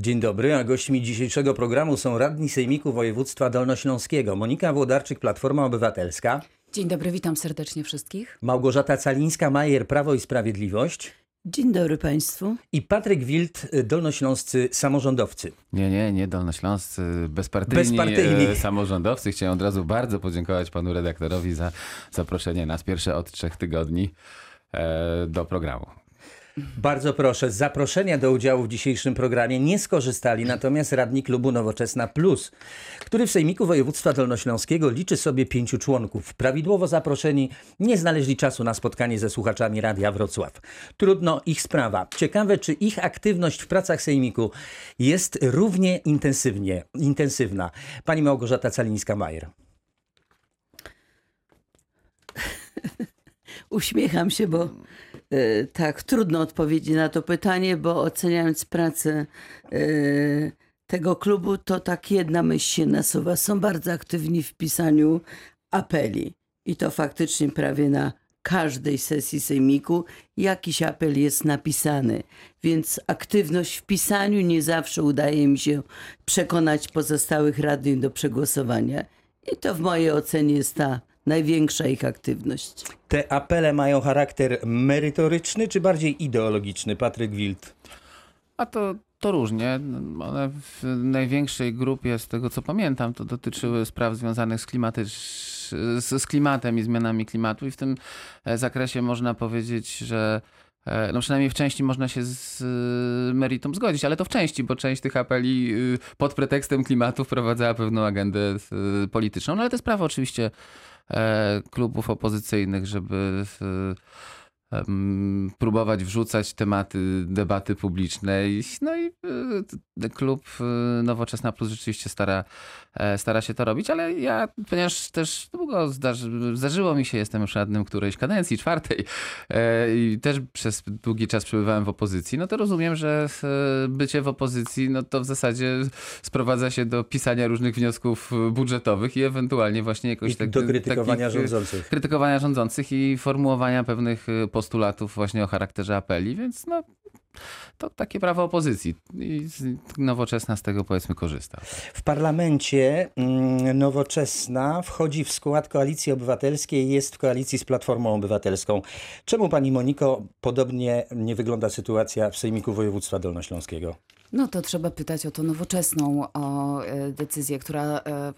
Dzień dobry, a gośćmi dzisiejszego programu są radni Sejmiku Województwa Dolnośląskiego Monika Włodarczyk, Platforma Obywatelska, Dzień dobry, witam serdecznie wszystkich. Małgorzata Calińska-Majer, Prawo i Sprawiedliwość Dzień dobry Państwu. i Patryk Wild, Dolnośląscy Samorządowcy. Nie, nie, nie dolnośląscy, bezpartyjni, Bezpartyjni. E, samorządowcy. Chciałem od razu bardzo podziękować panu redaktorowi za zaproszenie nas pierwsze od trzech tygodni e, do programu. Bardzo proszę, z zaproszenia do udziału w dzisiejszym programie nie skorzystali natomiast radni klubu Nowoczesna Plus, który w Sejmiku Województwa Dolnośląskiego liczy sobie pięciu członków. Prawidłowo zaproszeni nie znaleźli czasu na spotkanie ze słuchaczami Radia Wrocław. Trudno ich sprawa. Ciekawe, czy ich aktywność w pracach Sejmiku jest równie intensywnie, intensywna. Pani Małgorzata Calińska-Majer. Uśmiecham się, bo tak, trudno odpowiedzieć na to pytanie, bo oceniając pracę e, tego klubu, to tak jedna myśl się nasuwa. Są bardzo aktywni w pisaniu apeli. I to faktycznie prawie na każdej sesji sejmiku jakiś apel jest napisany. Więc aktywność w pisaniu nie zawsze udaje mi się przekonać pozostałych radnych do przegłosowania. I to w mojej ocenie jest ta największa ich aktywność. Te apele mają charakter merytoryczny czy bardziej ideologiczny? Patryk Wild. A to, to różnie. One w największej grupie, z tego co pamiętam, to dotyczyły spraw związanych z, klimatycz- z, z klimatem i zmianami klimatu. I w tym zakresie można powiedzieć, że no przynajmniej w części można się z e, meritum zgodzić, ale to w części, bo część tych apeli y, pod pretekstem klimatu wprowadzała pewną agendę y, polityczną. No ale to jest prawo oczywiście e, klubów opozycyjnych, żeby y, próbować wrzucać tematy debaty publicznej. No i y, klub y, Nowoczesna Plus rzeczywiście stara, e, stara się to robić, ale ja, ponieważ też długo zdarzy, zdarzyło mi się, jestem już radnym którejś kadencji, czwartej e, i też przez długi czas przebywałem w opozycji, no to rozumiem, że e, bycie w opozycji, no to w zasadzie sprowadza się do pisania różnych wniosków budżetowych i ewentualnie właśnie jakoś I tak, do krytykowania takich, rządzących. krytykowania rządzących i formułowania pewnych y, postulatów właśnie o charakterze apeli, więc no to takie prawo opozycji i nowoczesna z tego powiedzmy korzysta. W parlamencie mm, Nowoczesna wchodzi w skład Koalicji Obywatelskiej i jest w koalicji z Platformą Obywatelską. Czemu pani Moniko podobnie nie wygląda sytuacja w Sejmiku Województwa Dolnośląskiego? No to trzeba pytać o to nowoczesną, o e, decyzję, która e,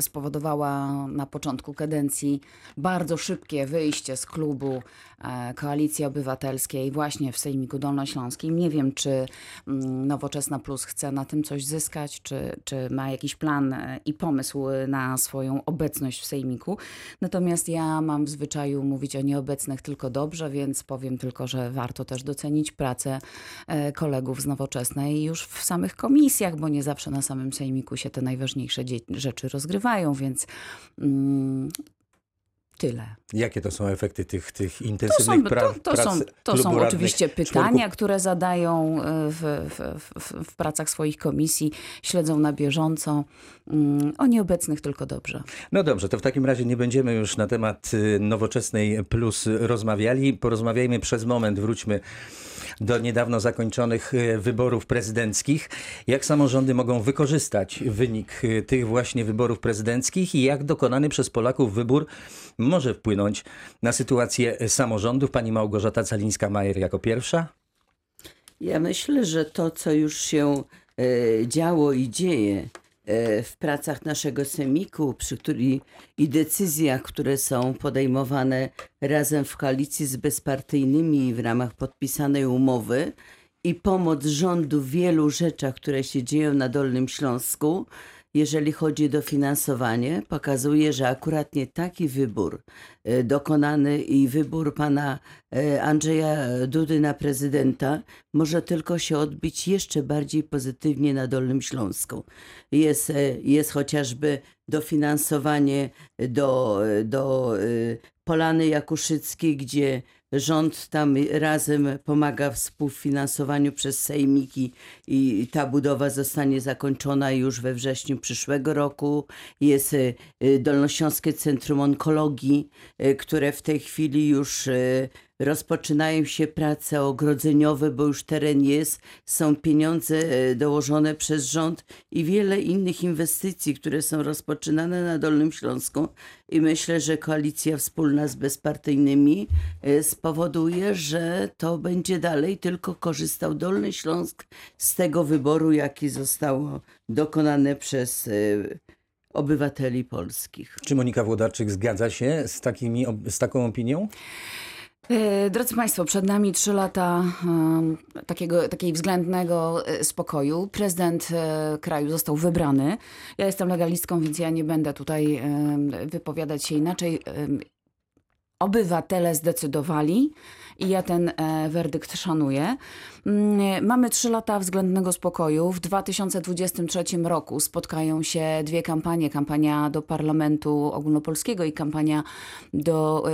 spowodowała na początku kadencji bardzo szybkie wyjście z klubu e, Koalicji Obywatelskiej właśnie w Sejmiku Dolnośląskim. Nie wiem, czy mm, Nowoczesna Plus chce na tym coś zyskać, czy, czy ma jakiś plan i pomysł na swoją obecność w Sejmiku. Natomiast ja mam w zwyczaju mówić o nieobecnych tylko dobrze, więc powiem tylko, że warto też docenić pracę kolegów z Nowoczesnej już w samych komisjach, bo nie zawsze na samym sejmiku się te najważniejsze rzeczy rozgrywają, więc mm, tyle. Jakie to są efekty tych, tych To intensywnych są, prac? to, to są, prac to klubu są oczywiście członków pytania, które zadają e, w, w, w, w pracach swoich komisji, śledzą na bieżąco. Mm, O nieobecnych tylko dobrze. No dobrze, to w takim razie nie będziemy już na temat y, nowoczesnej plus rozmawiali. Porozmawiajmy przez moment, wróćmy do niedawno zakończonych y, wyborów prezydenckich. Jak samorządy mogą wykorzystać wynik y, tych właśnie wyborów prezydenckich i jak dokonany przez Polaków wybór może wpłynąć na sytuację samorządów? Pani Małgorzata Calińska-Majer jako pierwsza. Ja myślę, że to, co już się e, działo i dzieje e, w pracach naszego semiku, przy której i decyzjach, które są podejmowane razem w koalicji z bezpartyjnymi w ramach podpisanej umowy i pomoc rządu w wielu rzeczach, które się dzieją na Dolnym Śląsku, jeżeli chodzi o dofinansowanie, pokazuje, że akurat nie taki wybór e, dokonany i wybór pana e, Andrzeja Dudy na prezydenta może tylko się odbić jeszcze bardziej pozytywnie na Dolnym Śląsku. Jest, e, jest chociażby dofinansowanie do, do Polany Jakuszyckiej, gdzie rząd tam razem pomaga w współfinansowaniu przez sejmiki i ta budowa zostanie zakończona już we wrześniu przyszłego roku. Jest e, Dolnośląskie Centrum Onkologii, e, które w tej chwili już e, rozpoczynają się prace ogrodzeniowe, bo już teren jest, są pieniądze e, dołożone przez rząd i wiele innych inwestycji, które są rozpoczynane na Dolnym Śląsku. I myślę, że koalicja wspólna z bezpartyjnymi e, spowoduje, że to będzie dalej tylko korzystał Dolny Śląsk z tego wyboru, jaki został dokonany przez e, obywateli polskich. Czy Monika Włodarczyk zgadza się z, takimi, z taką opinią? E, Drodzy Państwo, przed nami trzy lata takiego, takiej względnego e, spokoju. Prezydent e, kraju został wybrany. Ja jestem legalistką, więc ja nie będę tutaj wypowiadać się inaczej. Obywatele zdecydowali i ja ten werdykt szanuję. Mm, Mamy trzy lata względnego spokoju. W 2023 roku spotkają się dwie kampanie. Kampania do Parlamentu Ogólnopolskiego i kampania do